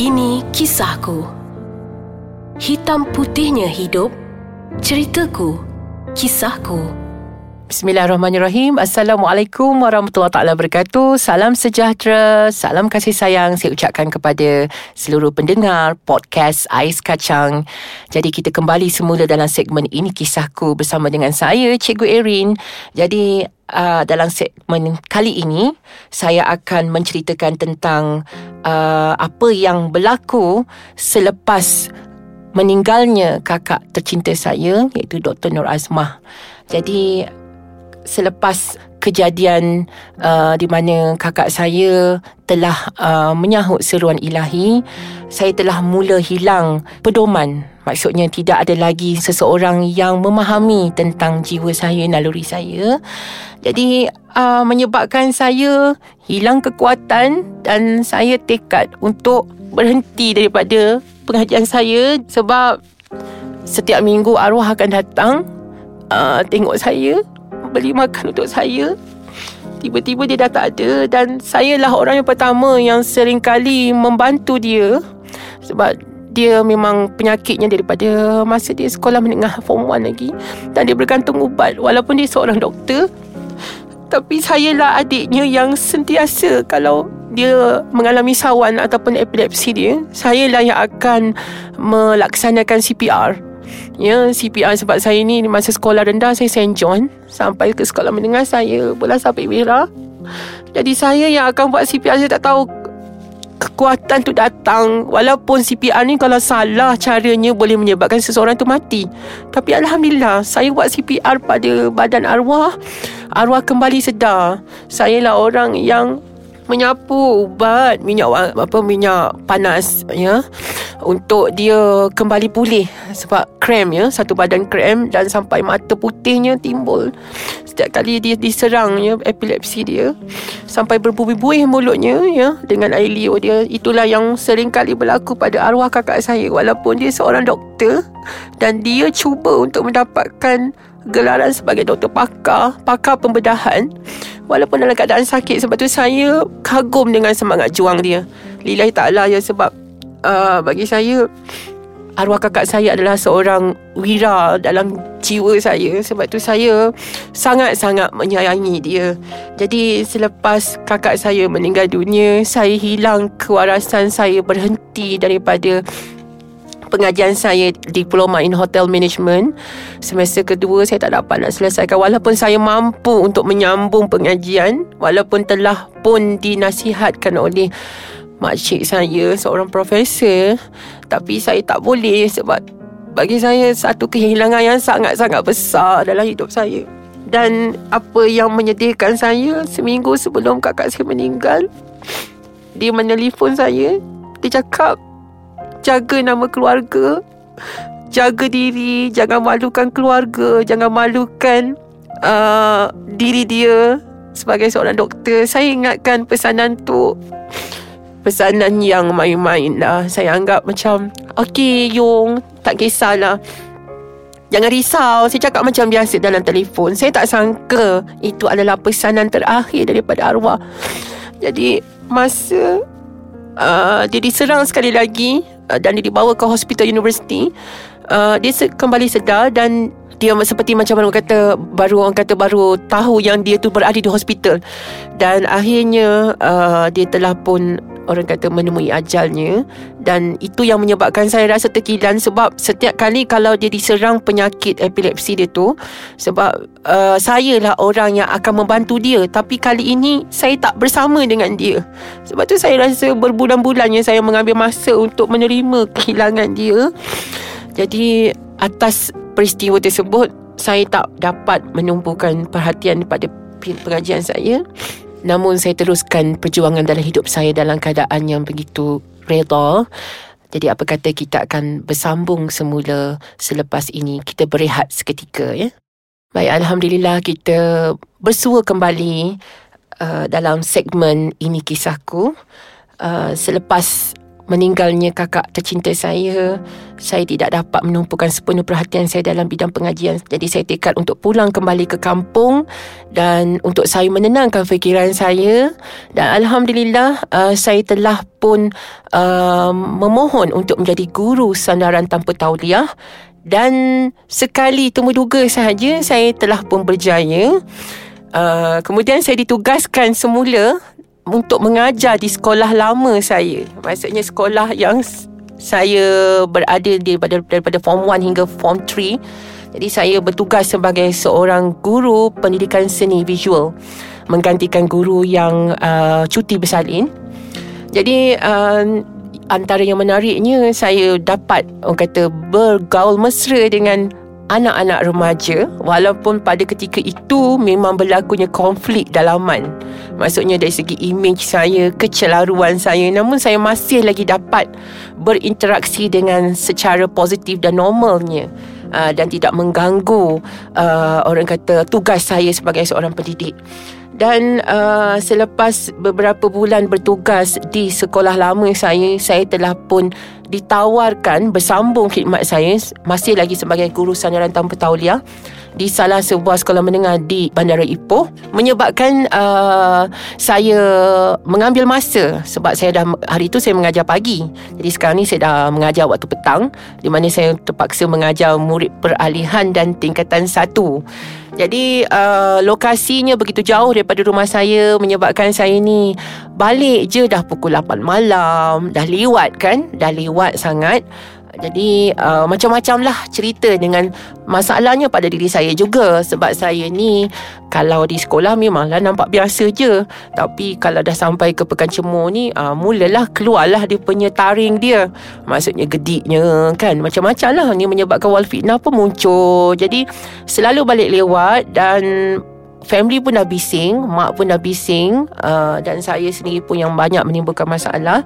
Ini kisahku. Hitam putihnya hidup. Ceritaku. Kisahku. Bismillahirrahmanirrahim. Assalamualaikum warahmatullahi taala wabarakatuh. Salam sejahtera, salam kasih sayang saya ucapkan kepada seluruh pendengar podcast Ais Kacang. Jadi kita kembali semula dalam segmen ini kisahku bersama dengan saya Cikgu Erin. Jadi uh, dalam segmen kali ini saya akan menceritakan tentang uh, apa yang berlaku selepas meninggalnya kakak tercinta saya iaitu Dr. Nur Azmah. Jadi selepas kejadian uh, di mana kakak saya telah uh, menyahut seruan ilahi saya telah mula hilang pedoman. Maksudnya tidak ada lagi seseorang yang memahami tentang jiwa saya naluri saya. Jadi uh, menyebabkan saya hilang kekuatan dan saya tekad untuk berhenti daripada pengajian saya sebab setiap minggu arwah akan datang uh, tengok saya beli makan untuk saya. Tiba-tiba dia dah tak ada Dan saya lah orang yang pertama Yang sering kali membantu dia Sebab dia memang penyakitnya daripada masa dia sekolah menengah form 1 lagi dan dia bergantung ubat walaupun dia seorang doktor. Tapi saya lah adiknya yang sentiasa kalau dia mengalami sawan ataupun epilepsi dia saya lah yang akan melaksanakan CPR Ya, CPR sebab saya ni masa sekolah rendah saya St. John sampai ke sekolah menengah saya bola sampai merah. Jadi saya yang akan buat CPR saya tak tahu kekuatan tu datang walaupun CPR ni kalau salah caranya boleh menyebabkan seseorang tu mati. Tapi alhamdulillah saya buat CPR pada badan arwah arwah kembali sedar. Saya lah orang yang menyapu ubat minyak apa minyak panas ya untuk dia kembali pulih sebab krem ya satu badan krem dan sampai mata putihnya timbul setiap kali dia diserang ya epilepsi dia sampai berbuih-buih mulutnya ya dengan air liur dia itulah yang sering kali berlaku pada arwah kakak saya walaupun dia seorang doktor dan dia cuba untuk mendapatkan gelaran sebagai doktor pakar, pakar pembedahan walaupun dalam keadaan sakit sebab tu saya kagum dengan semangat juang dia. Lillahi ta'ala ya sebab uh, bagi saya arwah kakak saya adalah seorang wira dalam jiwa saya. Sebab tu saya sangat-sangat menyayangi dia. Jadi selepas kakak saya meninggal dunia, saya hilang kewarasan saya berhenti daripada pengajian saya diploma in hotel management. Semester kedua saya tak dapat nak selesaikan. Walaupun saya mampu untuk menyambung pengajian walaupun telah pun dinasihatkan oleh makcik saya seorang profesor. Tapi saya tak boleh sebab bagi saya satu kehilangan yang sangat-sangat besar dalam hidup saya. Dan apa yang menyedihkan saya seminggu sebelum kakak saya meninggal dia menelpon saya. Dia cakap jaga nama keluarga. Jaga diri. Jangan malukan keluarga. Jangan malukan uh, diri dia. Sebagai seorang doktor saya ingatkan pesanan tu pesanan yang main-main lah. Saya anggap macam okey Yung tak kisahlah. Jangan risau Saya cakap macam biasa dalam telefon. Saya tak sangka Itu adalah pesanan terakhir Daripada arwah. Jadi Masa uh, Dia diserang sekali lagi Uh, dan dia dibawa ke hospital university uh, dia kembali sedar dan dia seperti macam orang kata baru orang kata baru tahu yang dia tu berada di hospital. Dan akhirnya uh, dia telah pun orang kata menemui ajalnya. Dan itu yang menyebabkan saya rasa terkilan sebab setiap kali kalau dia diserang penyakit epilepsi dia tu sebab uh, saya lah orang yang akan membantu dia. Tapi kali ini saya tak bersama dengan dia. Sebab tu saya rasa berbulan-bulannya saya mengambil masa untuk menerima kehilangan dia. Jadi atas peristiwa tersebut saya tak dapat menumpukan perhatian pada pengajian saya Namun saya teruskan perjuangan dalam hidup saya dalam keadaan yang begitu reda. Jadi apa kata kita akan bersambung semula selepas ini. Kita berehat seketika ya. Baik, Alhamdulillah kita bersua kembali uh, dalam segmen Ini Kisahku. Uh, selepas meninggalnya kakak tercinta saya, saya tidak dapat menumpukan sepenuh perhatian saya dalam bidang pengajian. Jadi saya tekad untuk pulang kembali ke kampung dan untuk saya menenangkan fikiran saya dan alhamdulillah uh, saya telah pun uh, memohon untuk menjadi guru sandaran tanpa tauliah dan sekali temu duga sahaja saya telah pun berjaya. Uh, kemudian saya ditugaskan semula untuk mengajar di sekolah lama saya. Maksudnya sekolah yang saya berada daripada, daripada form 1 hingga form 3. Jadi saya bertugas sebagai seorang guru pendidikan seni visual menggantikan guru yang uh, cuti bersalin. Jadi uh, antara yang menariknya saya dapat orang kata bergaul mesra dengan anak-anak remaja walaupun pada ketika itu memang berlakunya konflik dalaman. Maksudnya dari segi imej saya kecelaruan saya namun saya masih lagi dapat berinteraksi dengan secara positif dan normalnya uh, dan tidak mengganggu uh, orang kata tugas saya sebagai seorang pendidik. Dan uh, selepas beberapa bulan bertugas di sekolah lama saya saya telah pun ditawarkan bersambung khidmat saya masih lagi sebagai guru sandaran tanpa tauliah di salah sebuah sekolah menengah di Bandara Ipoh menyebabkan uh, saya mengambil masa. Sebab saya dah hari itu saya mengajar pagi. Jadi sekarang ni saya dah mengajar waktu petang di mana saya terpaksa mengajar murid peralihan dan tingkatan satu jadi uh, lokasinya begitu jauh daripada rumah saya menyebabkan saya ni balik je dah pukul 8 malam. Dah lewat kan? Dah lewat sangat. Jadi uh, macam-macam lah cerita dengan masalahnya pada diri saya juga. Sebab saya ni kalau di sekolah memanglah nampak biasa je. Tapi kalau dah sampai ke Pekan Cemur ni uh, mulalah keluarlah dia punya taring dia. Maksudnya gediknya kan? Macam-macam lah ni menyebabkan wal fitnah pun muncul. Jadi selalu balik lewat dan family pun dah bising mak pun dah bising uh, dan saya sendiri pun yang banyak menimbulkan masalah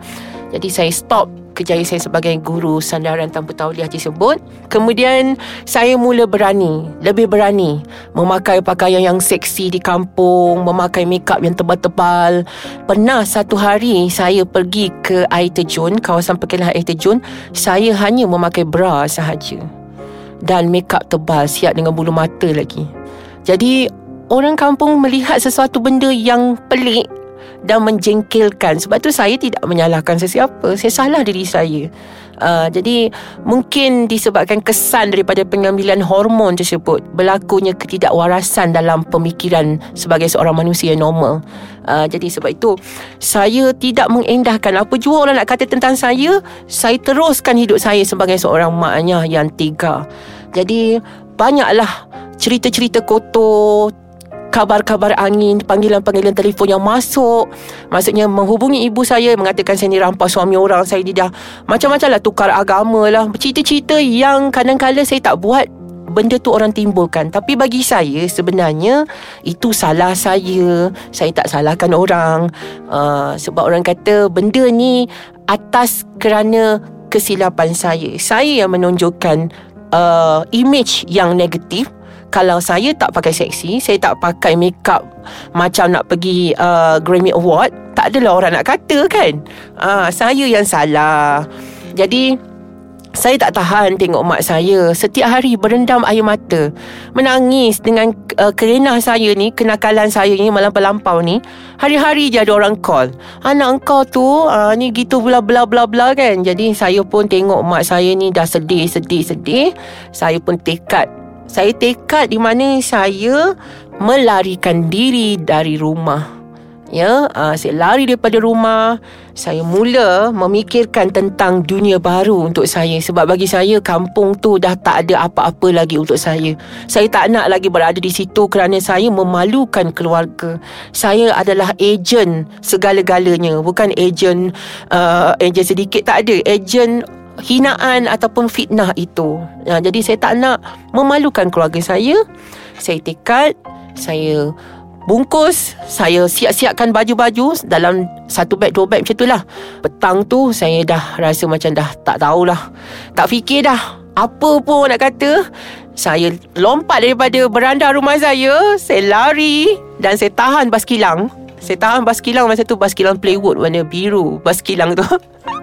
jadi saya stop kerjaya saya sebagai guru sandaran tanpa tauliah tersebut. Kemudian saya mula berani, lebih berani memakai pakaian yang seksi di kampung, memakai makeup yang tebal-tebal. Pernah satu hari saya pergi ke air terjun, kawasan perkelahan air terjun, saya hanya memakai bra sahaja. Dan makeup tebal siap dengan bulu mata lagi. Jadi orang kampung melihat sesuatu benda yang pelik dan menjengkelkan. Sebab tu saya tidak menyalahkan sesiapa. Saya salah diri saya. Uh, jadi mungkin disebabkan kesan daripada pengambilan hormon tersebut berlakunya ketidakwarasan dalam pemikiran sebagai seorang manusia normal. Uh, jadi sebab itu saya tidak mengendahkan apa jua orang nak kata tentang saya saya teruskan hidup saya sebagai seorang maknya yang tega jadi banyaklah cerita-cerita kotor kabar-kabar angin, panggilan-panggilan telefon yang masuk. Maksudnya menghubungi ibu saya mengatakan saya ni rampas suami orang, saya ni dah macam-macam lah tukar agama lah. Cerita-cerita yang kadang-kadang saya tak buat benda tu orang timbulkan. Tapi bagi saya sebenarnya itu salah saya. Saya tak salahkan orang. Uh, sebab orang kata benda ni atas kerana kesilapan saya. Saya yang menunjukkan uh, image yang negatif kalau saya tak pakai seksi, saya tak pakai makeup macam nak pergi uh, Grammy Award, tak adalah orang nak kata kan. Uh, saya yang salah. Jadi saya tak tahan tengok mak saya. Setiap hari berendam air mata. Menangis dengan uh, kerenah saya ni kenakalan saya ni malam lampau ni. Hari-hari je ada orang call. Anak engkau tu uh, ni gitu bla bla bla bla kan? Jadi saya pun tengok mak saya ni dah sedih sedih sedih. Saya pun tekad saya tekad di mana saya melarikan diri dari rumah. Ya, uh, saya lari daripada rumah. Saya mula memikirkan tentang dunia baru untuk saya sebab bagi saya kampung tu dah tak ada apa-apa lagi untuk saya. Saya tak nak lagi berada di situ kerana saya memalukan keluarga. Saya adalah ejen segala-galanya, bukan ejen uh, ejen sedikit tak ada, ejen hinaan ataupun fitnah itu. Ya, jadi saya tak nak memalukan keluarga saya. Saya tekad, saya bungkus, saya siap-siapkan baju-baju dalam satu beg, dua beg macam itulah. Petang tu saya dah rasa macam dah tak tahulah. Tak fikir dah apa pun nak kata. Saya lompat daripada beranda rumah saya, saya lari dan saya tahan bas kilang Saya tahan bas kilang masa tu Bas kilang plywood warna biru Bas kilang tu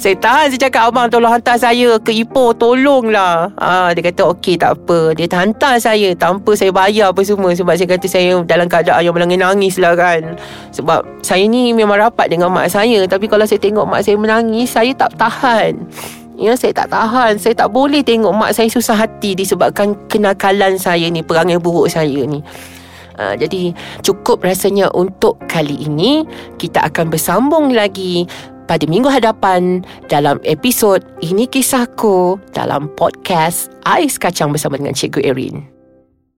Saya tahan Saya cakap abang tolong hantar saya Ke Ipoh Tolonglah. Ha, Dia kata okey tak apa. Dia hantar saya Tanpa saya bayar apa semua. Sebab saya kata saya Dalam keadaan yang menangis lah kan. Sebab Saya ni memang rapat dengan mak saya. Tapi kalau saya tengok mak saya menangis Saya tak tahan. Ya, saya tak tahan. Saya tak boleh tengok mak saya susah hati disebabkan kenakalan saya ni, perangai buruk saya ni. Uh, jadi cukup rasanya untuk kali ini kita akan bersambung lagi pada minggu hadapan dalam episod Ini Kisahku dalam podcast Ais Kacang bersama dengan Cikgu Erin.